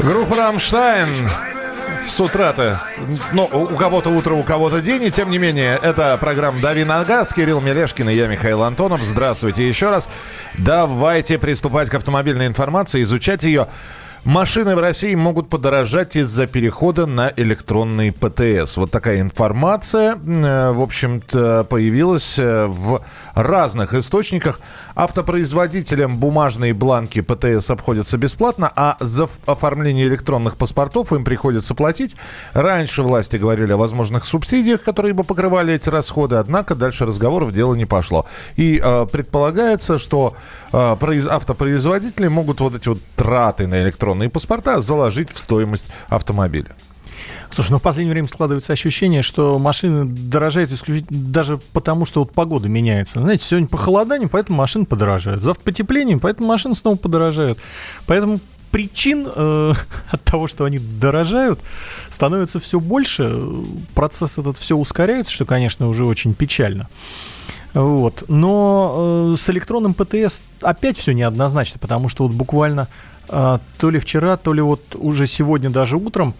Группа «Рамштайн» с утра-то. Ну, у кого-то утро, у кого-то день. И тем не менее, это программа «Дави на газ». Кирилл Мелешкин и я, Михаил Антонов. Здравствуйте еще раз. Давайте приступать к автомобильной информации, изучать ее. Машины в России могут подорожать из-за перехода на электронный ПТС. Вот такая информация, э, в общем-то, появилась э, в разных источниках. Автопроизводителям бумажные бланки ПТС обходятся бесплатно, а за оформление электронных паспортов им приходится платить. Раньше власти говорили о возможных субсидиях, которые бы покрывали эти расходы, однако дальше разговоров дело не пошло. И э, предполагается, что э, произ... автопроизводители могут вот эти вот траты на электронные паспорта заложить в стоимость автомобиля. Слушай, ну в последнее время складывается ощущение, что машины дорожают исключительно даже потому, что вот погода меняется. Знаете, сегодня похолодание, поэтому машины подорожают. Завтра потепление, поэтому машины снова подорожают. Поэтому причин э, от того, что они дорожают, становится все больше. Процесс этот все ускоряется, что, конечно, уже очень печально. Вот. Но э, с электронным ПТС опять все неоднозначно, потому что вот буквально э, то ли вчера, то ли вот уже сегодня даже утром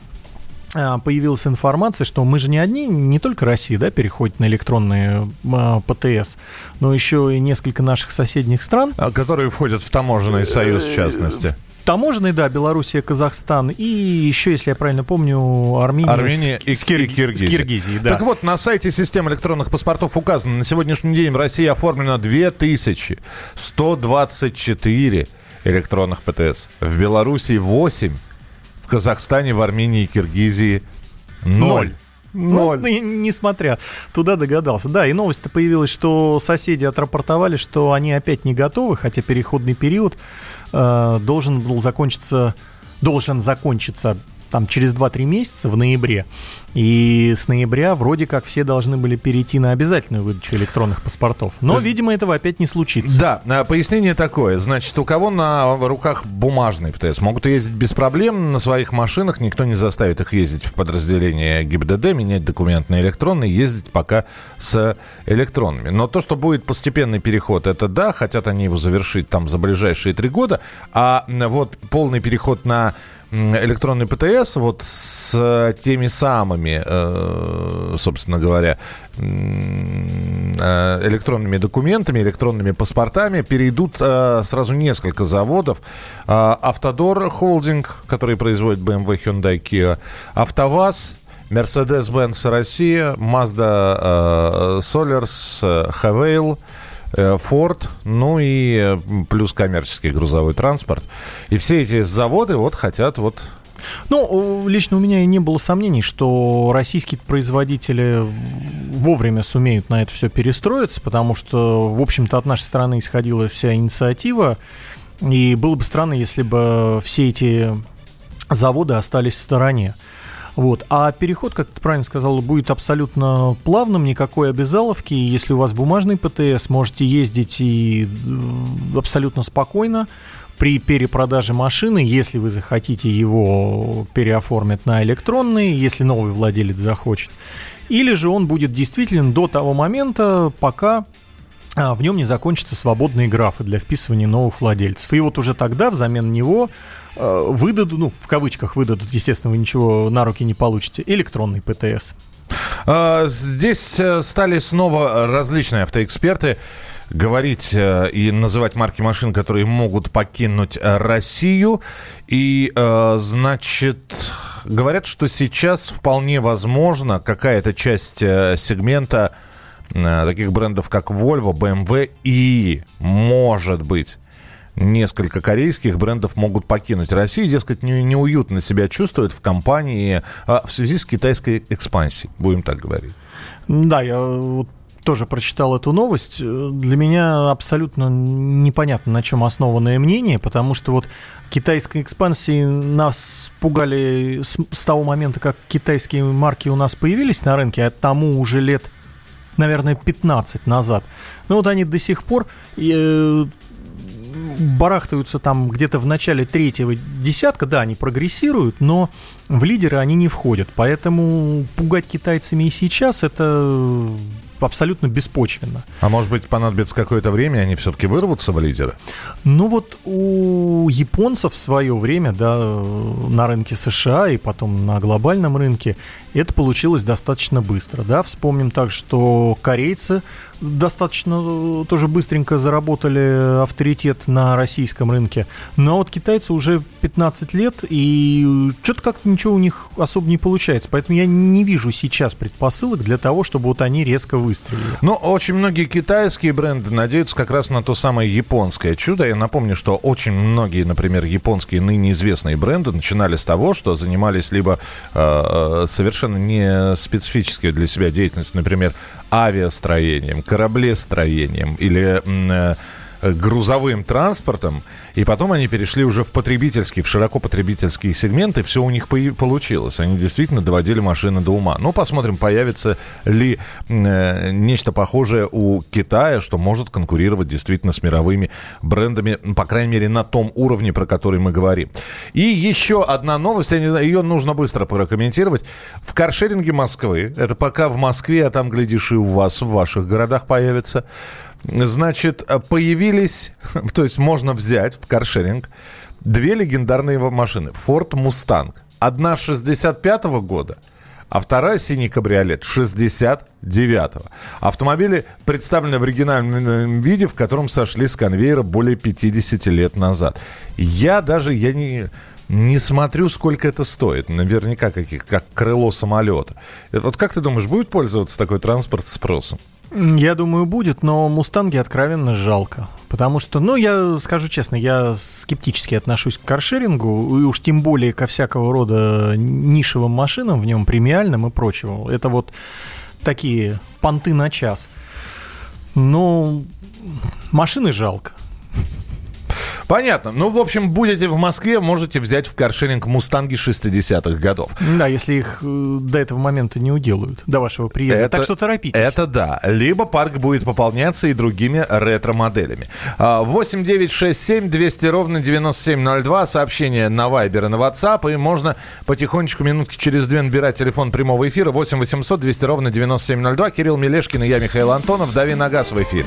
появилась информация, что мы же не одни, не только Россия, да, переходит на электронные э, ПТС, но еще и несколько наших соседних стран. А, которые входят в таможенный союз, в частности. Таможенный, да, Белоруссия, Казахстан и еще, если я правильно помню, Армения, Армения с, и с, Киргизия. С Киргизией да. Так вот, на сайте системы электронных паспортов указано, на сегодняшний день в России оформлено 2124 электронных ПТС. В Белоруссии 8 Казахстане, в Армении, Киргизии ноль. Ноль. Ну, несмотря, туда догадался. Да, и новость-то появилась, что соседи отрапортовали, что они опять не готовы, хотя переходный период э, должен был закончиться, должен закончиться там через 2-3 месяца в ноябре. И с ноября вроде как все должны были перейти на обязательную выдачу электронных паспортов. Но, видимо, этого опять не случится. Да, а, пояснение такое. Значит, у кого на руках бумажный ПТС могут ездить без проблем на своих машинах. Никто не заставит их ездить в подразделение ГИБДД, менять документ на электронный, ездить пока с электронными. Но то, что будет постепенный переход, это да, хотят они его завершить там за ближайшие три года. А вот полный переход на электронный ПТС вот с э, теми самыми, э, собственно говоря, э, электронными документами, электронными паспортами перейдут сразу несколько заводов. Автодор Холдинг, который производит BMW, Hyundai, Kia, АвтоВАЗ, Mercedes-Benz Россия, Mazda Solers, Havail, Ford, ну и плюс коммерческий грузовой транспорт. И все эти заводы вот хотят вот ну, лично у меня и не было сомнений, что российские производители вовремя сумеют на это все перестроиться, потому что, в общем-то, от нашей стороны исходила вся инициатива, и было бы странно, если бы все эти заводы остались в стороне. Вот. А переход, как ты правильно сказал, будет абсолютно плавным, никакой обязаловки. Если у вас бумажный ПТС, можете ездить и э, абсолютно спокойно при перепродаже машины, если вы захотите его переоформить на электронный, если новый владелец захочет. Или же он будет действителен до того момента, пока а, в нем не закончатся свободные графы для вписывания новых владельцев. И вот уже тогда взамен него выдадут, ну, в кавычках выдадут, естественно, вы ничего на руки не получите, электронный ПТС. А, здесь э, стали снова различные автоэксперты говорить э, и называть марки машин, которые могут покинуть Россию. И, значит, говорят, что сейчас вполне возможно какая-то часть сегмента Э, таких брендов, как Volvo, BMW и, может быть, несколько корейских брендов могут покинуть Россию, дескать, не, неуютно себя чувствуют в компании а, в связи с китайской экспансией, будем так говорить. Да, я вот тоже прочитал эту новость. Для меня абсолютно непонятно, на чем основанное мнение, потому что вот китайской экспансии нас пугали с, с того момента, как китайские марки у нас появились на рынке, а тому уже лет наверное, 15 назад. Но вот они до сих пор э, барахтаются там где-то в начале третьего десятка, да, они прогрессируют, но в лидеры они не входят. Поэтому пугать китайцами и сейчас это абсолютно беспочвенно. А может быть, понадобится какое-то время, и они все-таки вырвутся в лидеры? Ну вот у японцев в свое время, да, на рынке США и потом на глобальном рынке, это получилось достаточно быстро, да. Вспомним так, что корейцы достаточно э, тоже быстренько заработали авторитет на российском рынке. Но вот китайцы уже 15 лет, и что-то как-то ничего у них особо не получается. Поэтому я не вижу сейчас предпосылок для того, чтобы вот они резко выстрелили. Ну, очень многие китайские бренды надеются как раз на то самое японское чудо. Я напомню, что очень многие, например, японские ныне известные бренды начинали с того, что занимались либо э, э совершенно не специфической для себя деятельностью, например, авиастроением, кораблестроением или э, грузовым транспортом, и потом они перешли уже в потребительский, в широко потребительские сегменты, все у них получилось. Они действительно доводили машины до ума. Ну, посмотрим, появится ли э, нечто похожее у Китая, что может конкурировать действительно с мировыми брендами, по крайней мере, на том уровне, про который мы говорим. И еще одна новость, я не знаю, ее нужно быстро прокомментировать. В каршеринге Москвы, это пока в Москве, а там, глядишь, и у вас в ваших городах появится, Значит, появились, то есть можно взять в каршеринг две легендарные машины. Ford Mustang. Одна 65-го года, а вторая синий кабриолет 69-го. Автомобили представлены в оригинальном виде, в котором сошли с конвейера более 50 лет назад. Я даже, я не, не смотрю, сколько это стоит. Наверняка каких, как крыло самолета. Вот как ты думаешь, будет пользоваться такой транспорт спросом? Я думаю, будет, но «Мустанги» откровенно жалко. Потому что, ну, я скажу честно, я скептически отношусь к каршерингу, и уж тем более ко всякого рода нишевым машинам, в нем премиальным и прочего. Это вот такие понты на час. Но машины жалко. Понятно. Ну, в общем, будете в Москве, можете взять в каршеринг «Мустанги» 60-х годов. Да, если их э, до этого момента не уделают, до вашего приезда. Это, так что торопитесь. Это да. Либо парк будет пополняться и другими ретро-моделями. 8 9 6 7 200 ровно 9702. Сообщение на Viber и на WhatsApp. И можно потихонечку, минутки через две набирать телефон прямого эфира. 8 800 200 ровно 9702. Кирилл Мелешкин и я, Михаил Антонов. Дави на газ в эфире.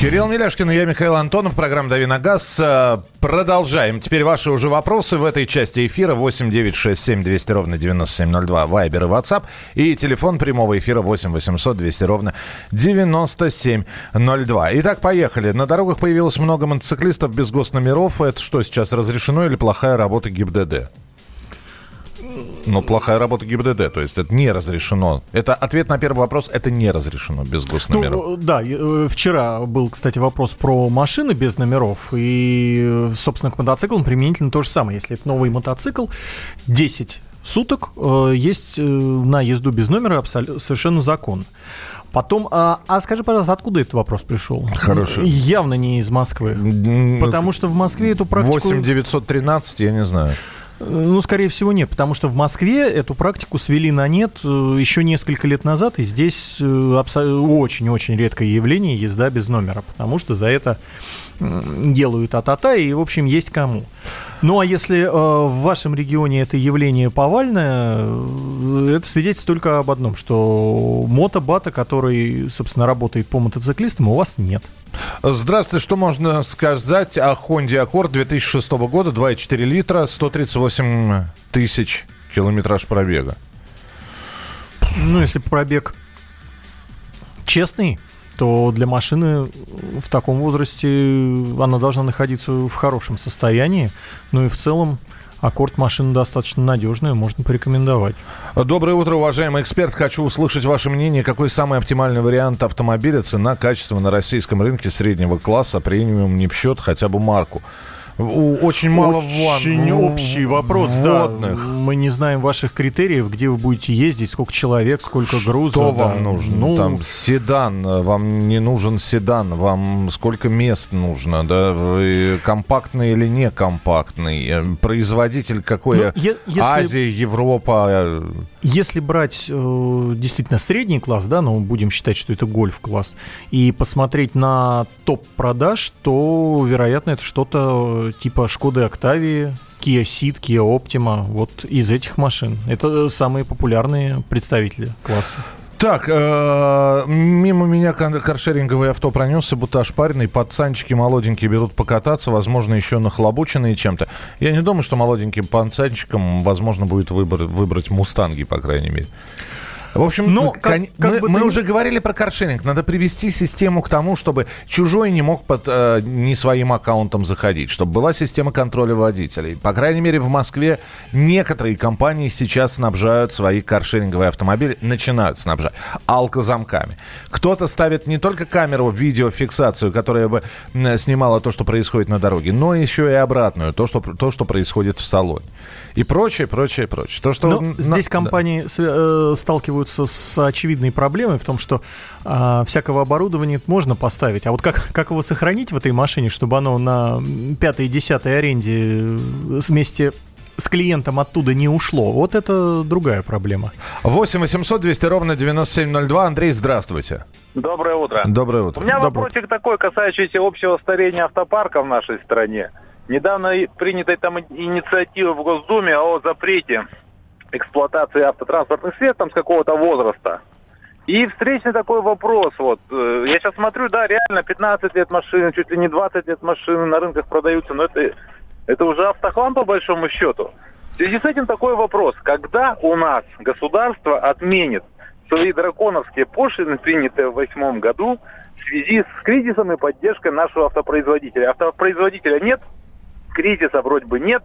Кирилл Миляшкин и я, Михаил Антонов. Программа «Дави на газ». Э, продолжаем. Теперь ваши уже вопросы в этой части эфира. 8 9 6 7 200 ровно 9702. Вайбер и WhatsApp. И телефон прямого эфира 8 800 200 ровно 9702. Итак, поехали. На дорогах появилось много мотоциклистов без госномеров. Это что сейчас, разрешено или плохая работа ГИБДД? Но плохая работа ГИБДД, то есть это не разрешено. Это ответ на первый вопрос, это не разрешено без госномеров. Ну, да, э, вчера был, кстати, вопрос про машины без номеров, и, собственно, к мотоциклам применительно то же самое. Если это новый мотоцикл, 10 суток э, есть э, на езду без номера абсолютно, совершенно закон. Потом, а, а скажи, пожалуйста, откуда этот вопрос пришел? Хорошо. Явно не из Москвы. Потому что в Москве эту практику... 8 913, я не знаю. Ну, скорее всего, нет, потому что в Москве эту практику свели на нет э, еще несколько лет назад, и здесь э, очень-очень редкое явление езда без номера, потому что за это делают а-та-та, и, в общем, есть кому. Ну, а если э, в вашем регионе это явление повальное, э, это свидетельствует только об одном, что мотобата, который, собственно, работает по мотоциклистам, у вас нет. Здравствуйте, что можно сказать о Honda Accord 2006 года, 2,4 литра, 138 тысяч километраж пробега? Ну, если пробег честный, то для машины в таком возрасте она должна находиться в хорошем состоянии. Ну и в целом Аккорд машина достаточно надежная, можно порекомендовать. Доброе утро, уважаемый эксперт. Хочу услышать ваше мнение, какой самый оптимальный вариант автомобиля, цена, качество на российском рынке среднего класса, премиум не в счет, хотя бы марку. Очень мало Очень ван, общий вопрос, водных. да. Мы не знаем ваших критериев, где вы будете ездить, сколько человек, сколько груза. Что да. вам нужно? Ну, Там седан, вам не нужен седан, вам сколько мест нужно, да? Вы компактный или не компактный? Э, производитель какой? Ну, если, Азия, Европа? Э, если брать э, действительно средний класс, да, но будем считать, что это гольф-класс, и посмотреть на топ продаж, то, вероятно, это что-то типа Шкоды Октавии, Kia Ceed, Kia Optima, вот из этих машин. Это самые популярные представители класса. Так, э, мимо меня каршеринговый авто пронесся, будто ошпаренный, пацанчики молоденькие берут покататься, возможно, еще нахлобученные чем-то. Я не думаю, что молоденьким пацанчикам возможно будет выбор, выбрать мустанги, по крайней мере. В общем, Но, как, кон... как мы, бы мы ты... уже говорили про каршеринг. Надо привести систему к тому, чтобы чужой не мог под э, не своим аккаунтом заходить, чтобы была система контроля водителей. По крайней мере, в Москве некоторые компании сейчас снабжают свои каршеринговые автомобили, начинают снабжать алкозамками. Кто-то ставит не только камеру видеофиксацию, которая бы снимала то, что происходит на дороге, но еще и обратную, то, что, то, что происходит в салоне. И прочее, прочее, прочее. То, что... Но на... здесь компании да. э, сталкиваются сталкиваются с очевидной проблемой в том, что а, всякого оборудования можно поставить, а вот как, как его сохранить в этой машине, чтобы оно на пятой и десятой аренде вместе с клиентом оттуда не ушло. Вот это другая проблема. 8 800 200 ровно 9702. Андрей, здравствуйте. Доброе утро. Доброе утро. У меня Доброе. вопросик такой, касающийся общего старения автопарка в нашей стране. Недавно принята там инициатива в Госдуме о запрете эксплуатации автотранспортных средств там, с какого-то возраста. И встречный такой вопрос, вот, э, я сейчас смотрю, да, реально 15 лет машины, чуть ли не 20 лет машины на рынках продаются, но это, это уже автохлам по большому счету. В связи с этим такой вопрос, когда у нас государство отменит свои драконовские пошлины, принятые в восьмом году, в связи с кризисом и поддержкой нашего автопроизводителя. Автопроизводителя нет, кризиса вроде бы нет,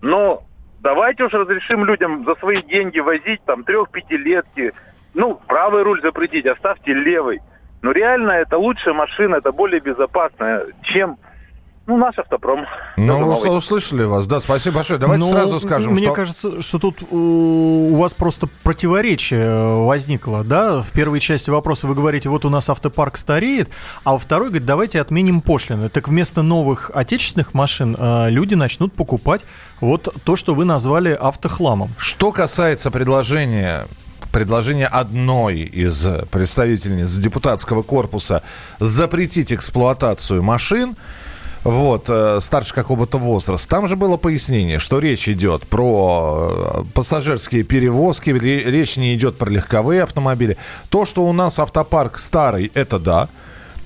но давайте уж разрешим людям за свои деньги возить там трех-пятилетки. Ну, правый руль запретить, оставьте левый. Но реально это лучшая машина, это более безопасная, чем ну, наш автопром. Ну, услышали вас. Да, спасибо большое. Давайте ну, сразу скажем, Мне что... кажется, что тут у вас просто противоречие возникло, да? В первой части вопроса вы говорите, вот у нас автопарк стареет, а во второй, говорит, давайте отменим пошлины. Так вместо новых отечественных машин э, люди начнут покупать вот то, что вы назвали автохламом. Что касается предложения предложение одной из представительниц депутатского корпуса запретить эксплуатацию машин, вот, э, старше какого-то возраста. Там же было пояснение, что речь идет про э, пассажирские перевозки, речь не идет про легковые автомобили. То, что у нас автопарк старый, это да.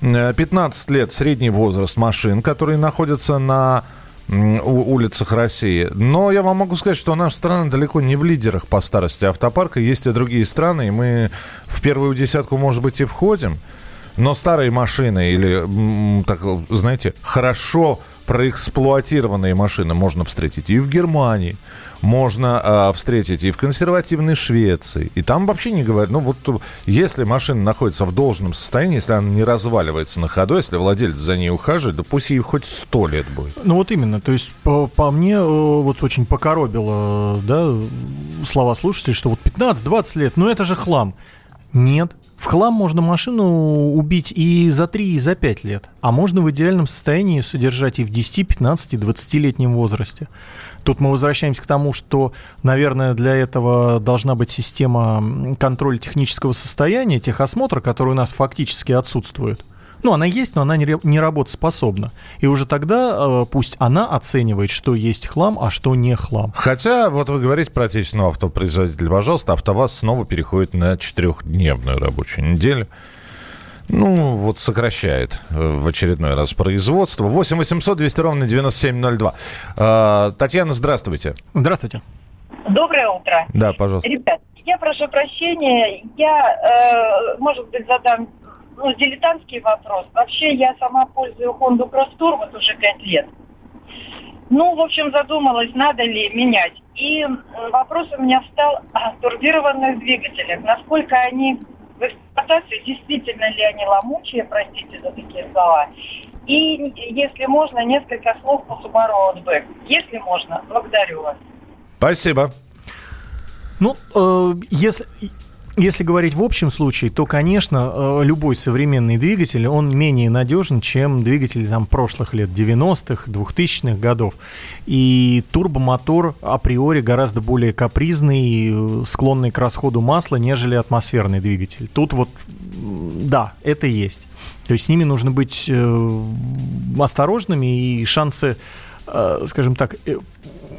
15 э, лет средний возраст машин, которые находятся на улицах России. Но я вам могу сказать, что наша страна далеко не в лидерах по старости автопарка. Есть и другие страны, и мы в первую десятку, может быть, и входим. Но старые машины или, так, знаете, хорошо проэксплуатированные машины можно встретить и в Германии, можно э, встретить и в консервативной Швеции. И там вообще не говорят, ну вот если машина находится в должном состоянии, если она не разваливается на ходу, если владелец за ней ухаживает, да пусть ей хоть сто лет будет. Ну вот именно, то есть по, по мне э, вот очень покоробило, да, слова слушателей, что вот 15-20 лет, ну это же хлам. Нет. В хлам можно машину убить и за 3, и за 5 лет. А можно в идеальном состоянии содержать и в 10, 15, и 20-летнем возрасте. Тут мы возвращаемся к тому, что, наверное, для этого должна быть система контроля технического состояния, техосмотра, который у нас фактически отсутствует. Ну, она есть, но она не, не работоспособна. И уже тогда э, пусть она оценивает, что есть хлам, а что не хлам. Хотя, вот вы говорите про отечественного автопроизводителя, пожалуйста, АвтоВАЗ снова переходит на четырехдневную рабочую неделю. Ну, вот сокращает э, в очередной раз производство. 8 800 200 ровно 9702. Э, Татьяна, здравствуйте. Здравствуйте. Доброе утро. Да, пожалуйста. Ребят, я прошу прощения, я, э, может быть, задам ну, дилетантский вопрос. Вообще я сама пользую Honda Cross Tour вот уже пять лет. Ну, в общем, задумалась, надо ли менять. И вопрос у меня стал о турбированных двигателях. Насколько они в эксплуатации, действительно ли они ломучие, простите за такие слова, И, если можно, несколько слов по Subaru Outback. Если можно, благодарю вас. Спасибо. Ну, э, если, если говорить в общем случае, то, конечно, э, любой современный двигатель, он менее надежен, чем двигатели там, прошлых лет, 90-х, 2000-х годов. И турбомотор априори гораздо более капризный, э, склонный к расходу масла, нежели атмосферный двигатель. Тут вот, да, это есть. То есть с ними нужно быть э, осторожными, и шансы, скажем так,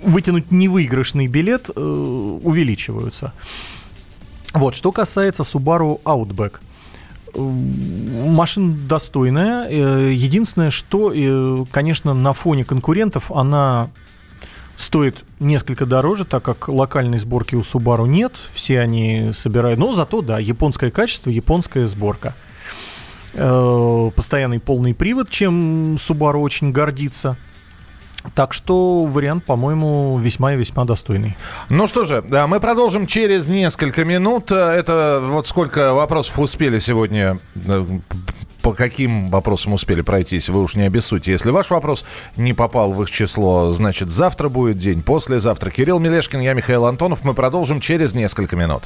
вытянуть невыигрышный билет увеличиваются. Вот, что касается Subaru Outback. Машина достойная. Э, единственное, что, э, конечно, на фоне конкурентов она стоит несколько дороже, так как локальной сборки у Subaru нет. Все они собирают. Но зато, да, японское качество, японская сборка. Э, постоянный полный привод, чем Subaru очень гордится. Так что вариант, по-моему, весьма и весьма достойный. Ну что же, мы продолжим через несколько минут. Это вот сколько вопросов успели сегодня э, по каким вопросам успели пройтись, вы уж не обессудьте. Если ваш вопрос не попал в их число, значит, завтра будет день, послезавтра. Кирилл Мелешкин, я Михаил Антонов. Мы продолжим через несколько минут.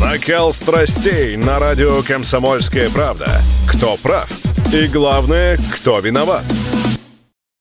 Накал страстей на радио «Комсомольская правда». Кто прав? И главное, кто виноват?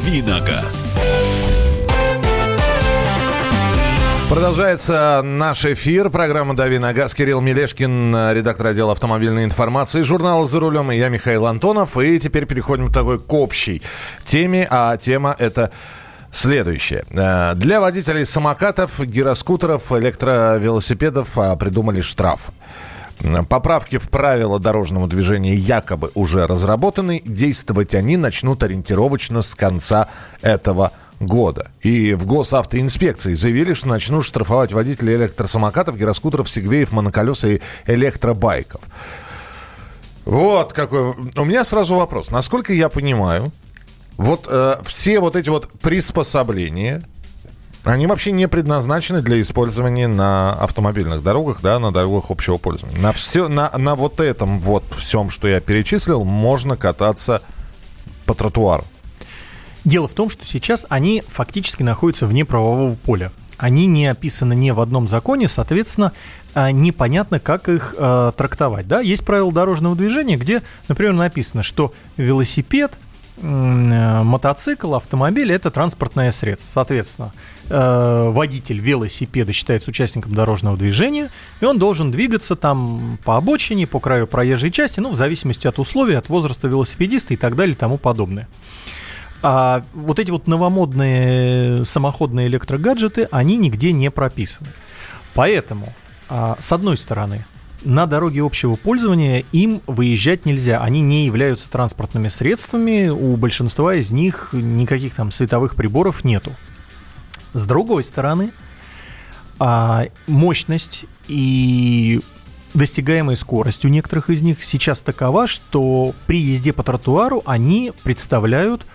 Давиногаз. Продолжается наш эфир. Программа «Дави на газ». Кирилл Мелешкин, редактор отдела автомобильной информации журнала «За рулем». И я, Михаил Антонов. И теперь переходим к такой к общей теме. А тема это Следующее. Э, для водителей самокатов, гироскутеров, электровелосипедов а, придумали штраф. Поправки в правила дорожного движения якобы уже разработаны. Действовать они начнут ориентировочно с конца этого года. И в госавтоинспекции заявили, что начнут штрафовать водителей электросамокатов, гироскутеров, сегвеев, моноколес и электробайков. Вот какой... У меня сразу вопрос. Насколько я понимаю, вот э, все вот эти вот приспособления, они вообще не предназначены для использования на автомобильных дорогах, да, на дорогах общего пользования. На, все, на, на вот этом вот всем, что я перечислил, можно кататься по тротуару. Дело в том, что сейчас они фактически находятся вне правового поля. Они не описаны ни в одном законе, соответственно, а, непонятно, как их э, трактовать. Да? Есть правила дорожного движения, где, например, написано, что велосипед – Э, мотоцикл, автомобиль – это транспортное средство. Соответственно, э, водитель велосипеда считается участником дорожного движения, и он должен двигаться там по обочине, по краю проезжей части, ну, в зависимости от условий, от возраста велосипедиста и так далее и тому подобное. А вот эти вот новомодные самоходные электрогаджеты, они нигде не прописаны. Поэтому, а, с одной стороны, на дороге общего пользования им выезжать нельзя. Они не являются транспортными средствами, у большинства из них никаких там световых приборов нету. С другой стороны, а, мощность и достигаемая скорость у некоторых из них сейчас такова, что при езде по тротуару они представляют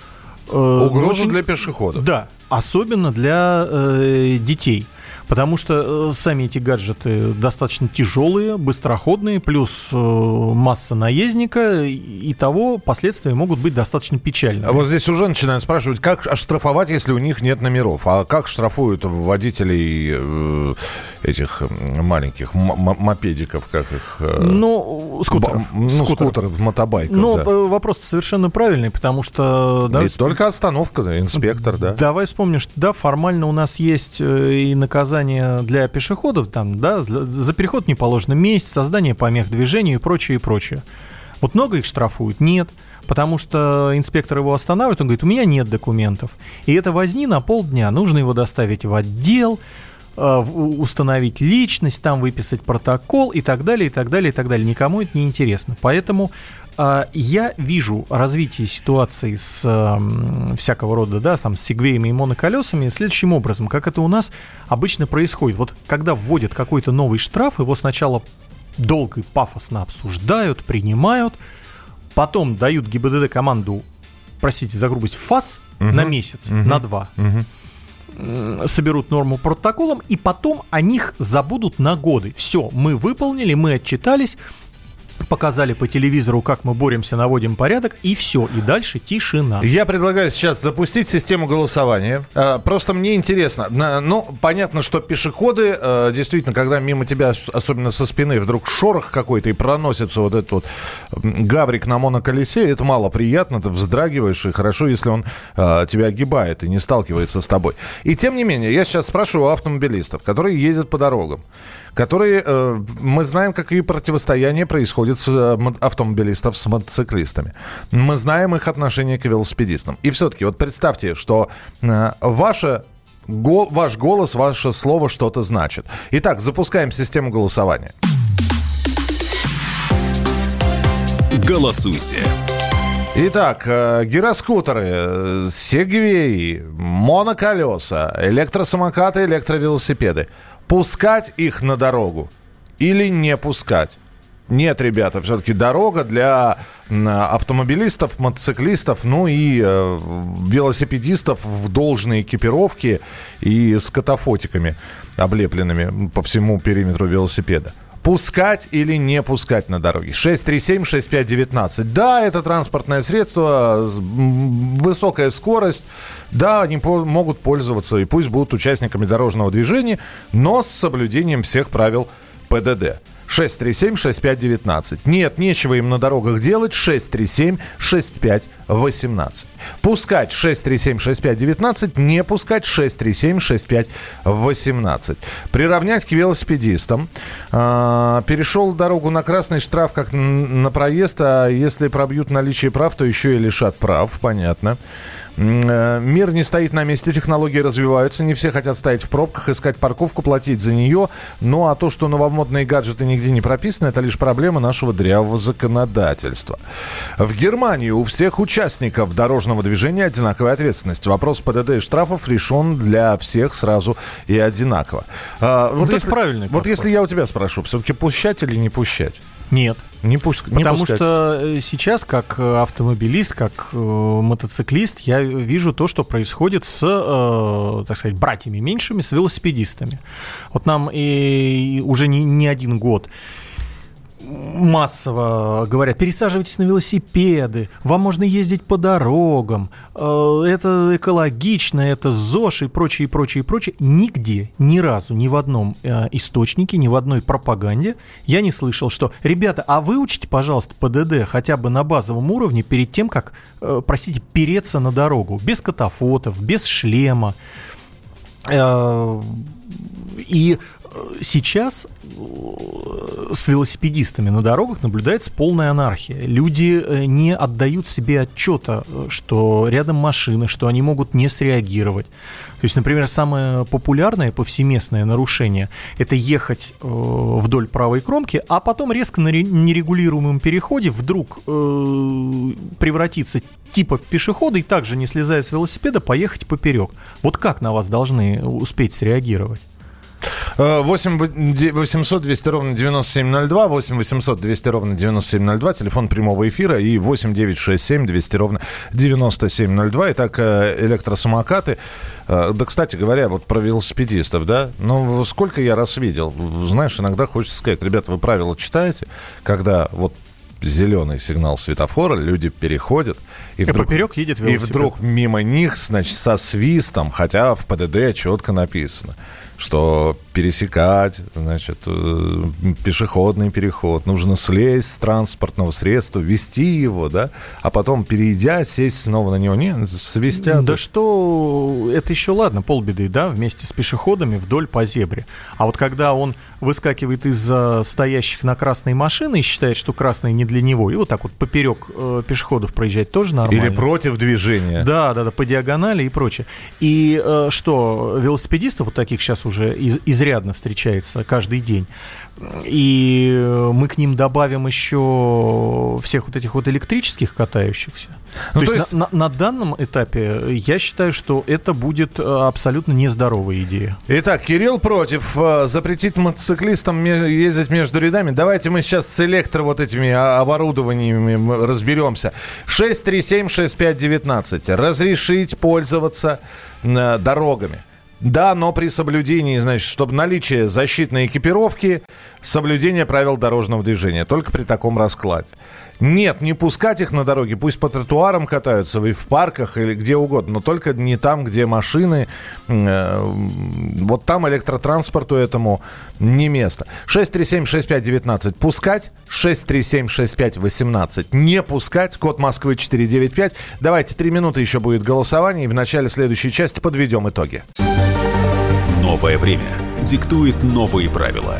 э, угрозу очень, для пешеходов. Да, особенно для э, детей. Потому что э, сами эти гаджеты достаточно тяжелые, быстроходные, плюс э, масса наездника, и того последствия могут быть достаточно печальными. А вот здесь уже начинают спрашивать, как оштрафовать, если у них нет номеров? А как штрафуют водителей э, этих маленьких мопедиков, как их? Ну, скутеров. ну, скутеров, скутеров мотобайков. Ну, да. вопрос совершенно правильный, потому что... Да, только остановка, инспектор, да. Давай вспомним, что да, формально у нас есть и наказание наказание для пешеходов, там, да, за переход не положено месяц, создание помех движению и прочее, и прочее. Вот много их штрафуют? Нет. Потому что инспектор его останавливает, он говорит, у меня нет документов. И это возни на полдня. Нужно его доставить в отдел, э, установить личность, там выписать протокол и так далее, и так далее, и так далее. Никому это не интересно. Поэтому я вижу развитие ситуации с э, м, всякого рода, да, там, с сегвеями и моноколесами следующим образом, как это у нас обычно происходит. Вот когда вводят какой-то новый штраф, его сначала долго и пафосно обсуждают, принимают, потом дают ГИБДД команду, простите за грубость, ФАС на месяц, на два. М, соберут норму протоколом, и потом о них забудут на годы. Все, мы выполнили, мы отчитались, показали по телевизору, как мы боремся, наводим порядок, и все, и дальше тишина. Я предлагаю сейчас запустить систему голосования. Э, Просто мне интересно. Ну, понятно, что пешеходы, э, действительно, когда мимо тебя, ос- особенно со спины, вдруг шорох какой-то и проносится вот этот вот гаврик на моноколесе, это мало приятно, ты вздрагиваешь, и хорошо, если он э, тебя огибает и не сталкивается с тобой. И тем не менее, я сейчас спрашиваю у автомобилистов, которые ездят по дорогам, которые, мы знаем, какие противостояния происходят с мо- автомобилистов с мотоциклистами. Мы знаем их отношение к велосипедистам. И все-таки вот представьте, что э, ваше гол- ваш голос, ваше слово что-то значит. Итак, запускаем систему голосования. Голосуйте. Итак, э, гироскутеры, э, сегвеи, моноколеса, электросамокаты, электровелосипеды. Пускать их на дорогу или не пускать? Нет, ребята, все-таки дорога для автомобилистов, мотоциклистов, ну и э, велосипедистов в должной экипировке и с катафотиками, облепленными по всему периметру велосипеда. Пускать или не пускать на дороге? 637-6519. Да, это транспортное средство, высокая скорость. Да, они по- могут пользоваться и пусть будут участниками дорожного движения, но с соблюдением всех правил ПДД. 637-6519. Нет, нечего им на дорогах делать. 637-6518. Пускать 637-6519, не пускать 637-6518. Приравнять к велосипедистам. А, перешел дорогу на красный штраф как на проезд, а если пробьют наличие прав, то еще и лишат прав. Понятно. Э, Мир не стоит на месте, технологии развиваются, не все хотят стоять в пробках, искать парковку, платить за нее. Ну а то, что новомодные гаджеты нигде не прописаны, это лишь проблема нашего дрявого законодательства. В Германии у всех участников дорожного движения одинаковая ответственность. Вопрос ПДД и штрафов решен для всех сразу и одинаково. А, вот это если, правильный Вот подход. если я у тебя спрошу, все-таки пущать или не пущать? Нет. Не, пуск- не Потому пускать. что э, сейчас, как э, автомобилист, как э, мотоциклист, я вижу то, что происходит с, э, так сказать, братьями меньшими, с велосипедистами. Вот нам и уже не, не один год массово говорят, пересаживайтесь на велосипеды, вам можно ездить по дорогам, э, это экологично, это ЗОЖ и прочее, прочее, прочее. Нигде, ни разу, ни в одном э, источнике, ни в одной пропаганде я не слышал, что, ребята, а выучите, пожалуйста, ПДД хотя бы на базовом уровне перед тем, как, э, простите, переться на дорогу, без катафотов, без шлема. И сейчас э, с велосипедистами на дорогах наблюдается полная анархия. Люди э, не отдают себе отчета, э, что рядом машины, что они могут не среагировать. То есть, например, самое популярное повсеместное нарушение – это ехать вдоль правой кромки, а потом резко на ре- нерегулируемом переходе вдруг превратиться типа пешехода и также, не слезая с велосипеда, поехать поперек. Вот как на вас должны успеть среагировать? Э, 8 800 200 ровно 9702, 8 800 200 ровно 9702, телефон прямого эфира и 8 967 200 ровно 9702. Итак, э, электросамокаты. Э, Да, кстати говоря, вот про велосипедистов, да, ну, сколько я раз видел, знаешь, иногда хочется сказать, ребята, вы правила читаете, когда вот зеленый сигнал светофора, люди переходят. И, И поперек едет И велосипед. вдруг мимо них, значит, со свистом, хотя в ПДД четко написано, что пересекать, значит, э, пешеходный переход, нужно слезть с транспортного средства, вести его, да, а потом, перейдя, сесть снова на него. Не, свистят. Да что, это еще ладно, полбеды, да, вместе с пешеходами вдоль по зебре. А вот когда он выскакивает из стоящих на красной машины и считает, что красный не для него. И вот так вот поперек э, пешеходов проезжать тоже нормально. Или против движения. Да, да, да, по диагонали и прочее. И э, что, велосипедистов вот таких сейчас уже из, изрядно встречается каждый день. И мы к ним добавим еще всех вот этих вот электрических катающихся. Ну, то, то есть, есть- На, на данном этапе я считаю, что это будет э, абсолютно нездоровая идея. Итак, Кирилл против э, запретить мотоциклистам ездить между рядами. Давайте мы сейчас с электро вот этими а, оборудованиями разберемся. 6376519. Разрешить пользоваться э, дорогами. Да, но при соблюдении, значит, чтобы наличие защитной экипировки, соблюдение правил дорожного движения. Только при таком раскладе. Нет, не пускать их на дороге, пусть по тротуарам катаются, и в парках, или где угодно, но только не там, где машины. э, Вот там электротранспорту этому не место. 6376519 пускать, 6376518 не пускать, код Москвы 495. Давайте, три минуты еще будет голосование, и в начале следующей части подведем итоги. Новое время диктует новые правила.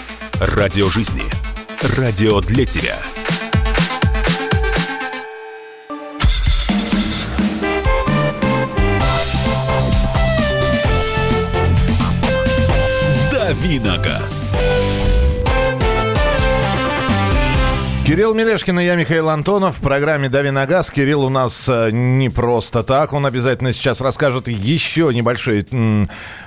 Радио жизни. Радио для тебя. Давиногаз. Кирилл Мелешкин и я, Михаил Антонов. В программе «Дави на газ». Кирилл у нас э, не просто так. Он обязательно сейчас расскажет еще небольшой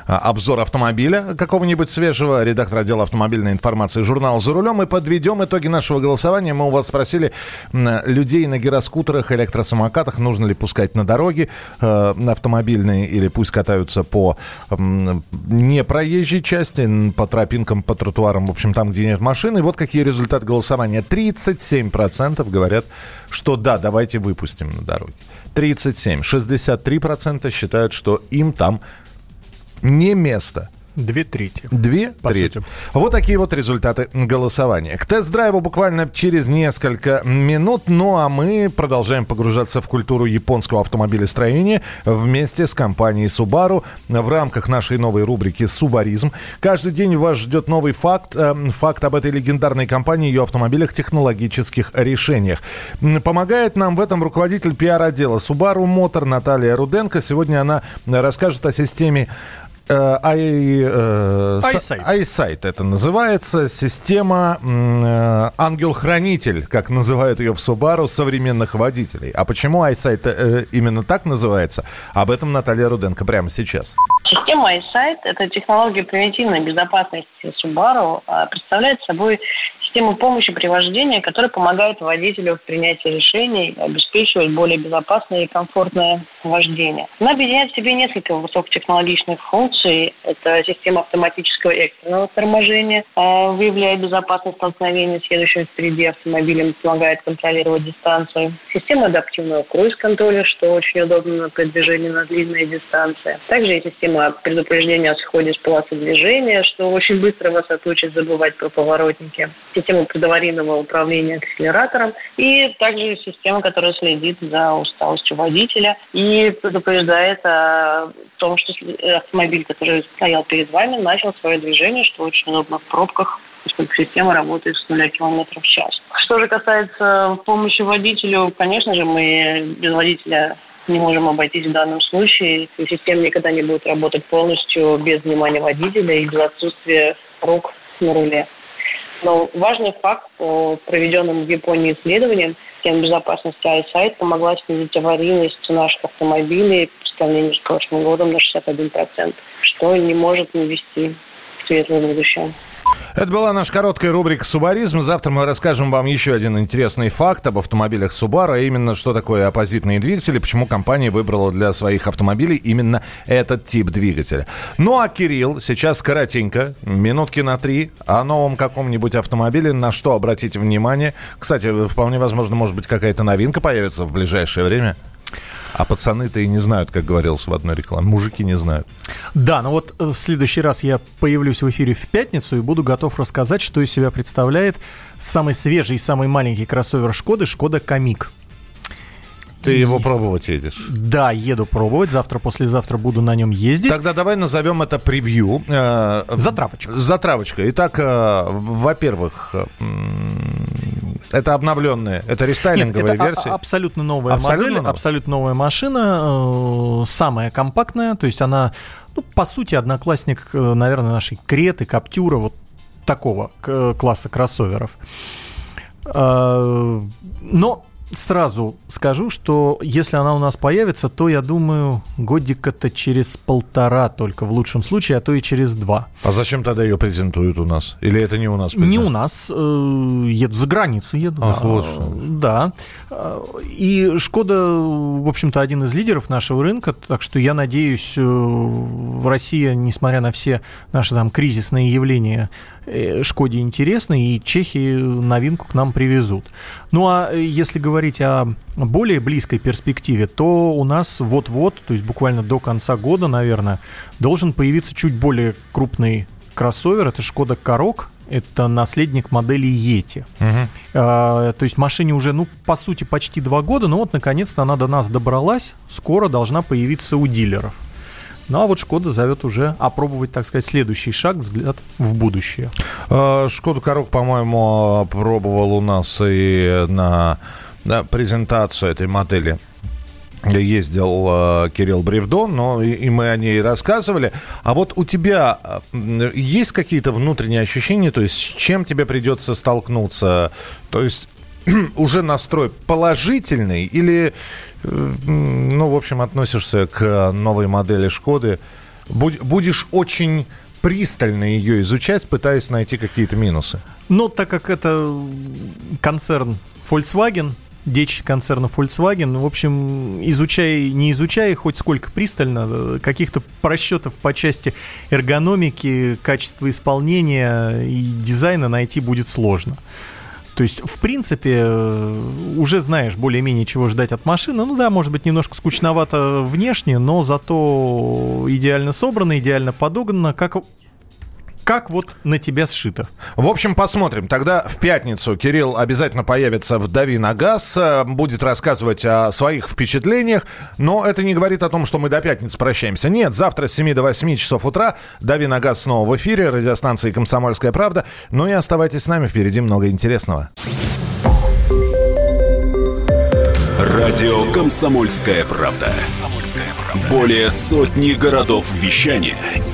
а, обзор автомобиля какого-нибудь свежего. Редактор отдела автомобильной информации журнала «За рулем». И подведем итоги нашего голосования. Мы у вас спросили м, людей на гироскутерах, электросамокатах. Нужно ли пускать на дороги э, автомобильные или пусть катаются по непроезжей части, по тропинкам, по тротуарам, в общем, там, где нет машин. И вот какие результаты голосования. 37% говорят, что да, давайте выпустим на дороге. 37. 63% считают, что им там не место. Две трети. Две По трети. сути. Вот такие вот результаты голосования. К тест-драйву буквально через несколько минут. Ну а мы продолжаем погружаться в культуру японского автомобилестроения вместе с компанией Subaru в рамках нашей новой рубрики «Субаризм». Каждый день вас ждет новый факт. э, Факт об этой легендарной компании ее автомобилях, технологических решениях. Помогает нам в этом руководитель пиар-отдела Subaru Motor Наталья Руденко. Сегодня она расскажет о системе Э, э, iSight это называется. Система э, ангел-хранитель, как называют ее в Subaru, современных водителей. А почему iSight э, именно так называется? Об этом Наталья Руденко прямо сейчас. Система iSight – это технология превентивной безопасности Subaru, а, представляет собой систему помощи при вождении, которая помогает водителю в принятии решений, обеспечивать более безопасное и комфортное вождение. Она объединяет в себе несколько высокотехнологичных функций. Это система автоматического экстренного торможения, а, выявляя безопасность столкновения с едущим впереди автомобилем, помогает контролировать дистанцию. Система адаптивного круиз-контроля, что очень удобно при движении на длинные дистанции. Также есть система предупреждения о сходе с полосы движения, что очень быстро вас отучит забывать про поворотники. Система предаварийного управления акселератором и также система, которая следит за усталостью водителя и предупреждает о том, что автомобиль, который стоял перед вами, начал свое движение, что очень удобно в пробках поскольку система работает с нуля километров в час. Что же касается помощи водителю, конечно же, мы без водителя не можем обойтись в данном случае. И система никогда не будет работать полностью без внимания водителя и без отсутствия рук на руле. Но важный факт по проведенным в Японии исследованиям, система безопасности iSight помогла снизить аварийность наших автомобилей по сравнению с прошлым годом на 61%, что не может не вести светлое будущее. Это была наша короткая рубрика «Субаризм». Завтра мы расскажем вам еще один интересный факт об автомобилях Subaru, именно, что такое оппозитные двигатели, почему компания выбрала для своих автомобилей именно этот тип двигателя. Ну а Кирилл сейчас коротенько, минутки на три, о новом каком-нибудь автомобиле, на что обратите внимание. Кстати, вполне возможно, может быть, какая-то новинка появится в ближайшее время. А пацаны-то и не знают, как говорилось в одной рекламе. Мужики не знают. Да, ну вот э, в следующий раз я появлюсь в эфире в пятницу и буду готов рассказать, что из себя представляет самый свежий и самый маленький кроссовер Шкоды, Шкода Камик. Ты его пробовать едешь? Да, еду пробовать. Завтра, послезавтра буду на нем ездить. Тогда давай назовем это превью. Э, Затравочка. Затравочка. Итак, э, во-первых, это обновленная, это рестайлинговая Нет, это версия? А- абсолютно новая абсолютно модель, новая? абсолютно новая машина, э, самая компактная, то есть она, ну, по сути, одноклассник, э, наверное, нашей Креты, Каптюра, вот такого к- класса кроссоверов. Э, но сразу скажу, что если она у нас появится, то, я думаю, годика-то через полтора только в лучшем случае, а то и через два. А зачем тогда ее презентуют у нас? Или это не у нас? Не у нас. Э, еду за границу, еду. Ах, вот что. Да. И Шкода, в общем-то, один из лидеров нашего рынка, так что я надеюсь, э, Россия, несмотря на все наши там кризисные явления, Шкоде интересно, и чехи новинку к нам привезут. Ну а если говорить о более близкой перспективе, то у нас вот-вот, то есть буквально до конца года, наверное, должен появиться чуть более крупный кроссовер. Это Шкода Корок, это наследник модели Yeti. Угу. А, то есть машине уже, ну, по сути, почти два года, но вот, наконец-то, она до нас добралась, скоро должна появиться у дилеров. Ну а вот Шкода зовет уже опробовать, так сказать, следующий шаг, взгляд в будущее. А, Шкоду Корок, по-моему, пробовал у нас и на, на презентацию этой модели ездил э, Кирилл Бревдон, но и, и мы о ней рассказывали. А вот у тебя э, есть какие-то внутренние ощущения, то есть с чем тебе придется столкнуться? То есть уже настрой положительный или, э, ну, в общем, относишься к новой модели Шкоды, будешь очень пристально ее изучать, пытаясь найти какие-то минусы? Ну, так как это концерн Volkswagen, дичь концерна Volkswagen. В общем, изучай, не изучай, хоть сколько пристально, каких-то просчетов по части эргономики, качества исполнения и дизайна найти будет сложно. То есть, в принципе, уже знаешь более-менее, чего ждать от машины. Ну да, может быть, немножко скучновато внешне, но зато идеально собрано, идеально подогнано, как как вот на тебя сшито. В общем, посмотрим. Тогда в пятницу Кирилл обязательно появится в «Дави на газ», будет рассказывать о своих впечатлениях, но это не говорит о том, что мы до пятницы прощаемся. Нет, завтра с 7 до 8 часов утра «Дави на газ» снова в эфире, радиостанции «Комсомольская правда». Ну и оставайтесь с нами, впереди много интересного. Радио «Комсомольская правда». Более сотни городов вещания –